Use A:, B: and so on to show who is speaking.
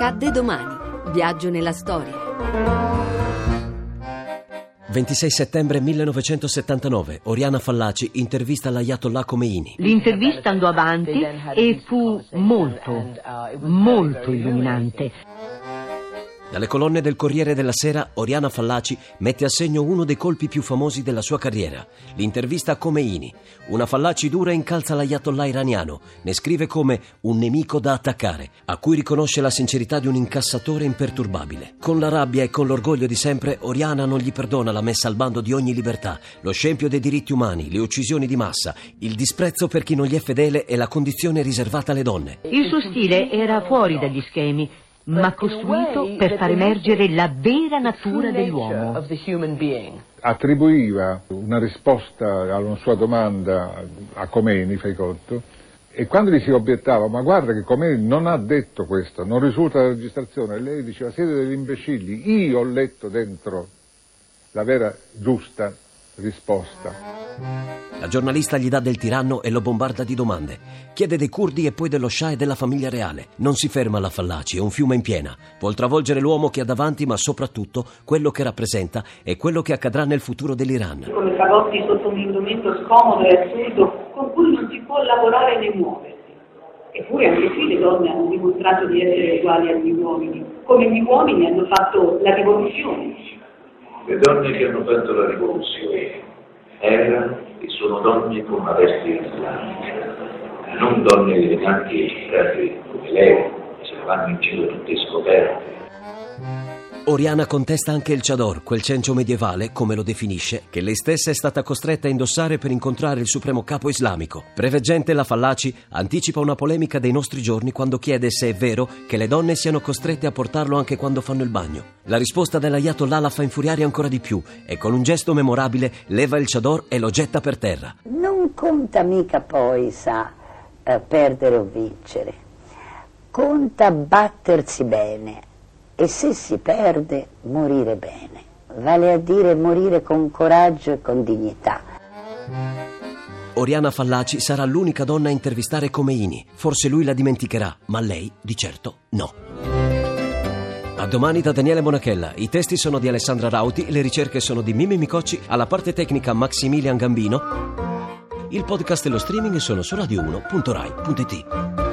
A: Accadde domani. Viaggio nella storia.
B: 26 settembre 1979, Oriana Fallaci intervista l'Ayatollah Khomeini.
C: L'intervista andò avanti e fu molto, molto illuminante.
B: Dalle colonne del Corriere della Sera, Oriana Fallaci mette a segno uno dei colpi più famosi della sua carriera, l'intervista a Khomeini. Una Fallaci dura incalza l'Ayatollah iraniano, ne scrive come un nemico da attaccare, a cui riconosce la sincerità di un incassatore imperturbabile. Con la rabbia e con l'orgoglio di sempre, Oriana non gli perdona la messa al bando di ogni libertà, lo scempio dei diritti umani, le uccisioni di massa, il disprezzo per chi non gli è fedele e la condizione riservata alle donne.
C: Il suo stile era fuori dagli schemi ma costruito per far emergere la vera natura dell'uomo.
D: Attribuiva una risposta alla sua domanda a Comeni, fai conto, e quando gli si obiettava, ma guarda che Comeni non ha detto questo, non risulta la registrazione, lei diceva siete degli imbecilli, io ho letto dentro la vera giusta risposta.
B: La giornalista gli dà del tiranno e lo bombarda di domande. Chiede dei curdi e poi dello Shah e della famiglia reale. Non si ferma alla Fallaci, è un fiume in piena. Vuol travolgere l'uomo che ha davanti, ma soprattutto quello che rappresenta e quello che accadrà nel futuro dell'Iran.
E: Come tradotti sotto un indumento scomodo e assurdo con cui non si può lavorare né muoversi. Eppure anche qui le donne hanno dimostrato di essere uguali agli uomini, come gli uomini hanno fatto la rivoluzione.
F: Le donne che hanno fatto la rivoluzione erano e sono donne con una veste islamica, non donne eleganti e cifrate come lei, che se ne vanno in giro tutte scoperte.
B: Oriana contesta anche il chador, quel cencio medievale, come lo definisce, che lei stessa è stata costretta a indossare per incontrare il supremo capo islamico. Preveggente la Fallaci anticipa una polemica dei nostri giorni quando chiede se è vero che le donne siano costrette a portarlo anche quando fanno il bagno. La risposta dell'Ayatollah la fa infuriare ancora di più e con un gesto memorabile leva il chador e lo getta per terra.
G: Non conta mica poi, sa, eh, perdere o vincere. Conta battersi bene e se si perde morire bene, vale a dire morire con coraggio e con dignità.
B: Oriana Fallaci sarà l'unica donna a intervistare Comeini. Forse lui la dimenticherà, ma lei di certo no. A domani da Daniele Monachella. I testi sono di Alessandra Rauti, le ricerche sono di Mimi Micocci, alla parte tecnica Maximilian Gambino. Il podcast e lo streaming sono su radio1.rai.it.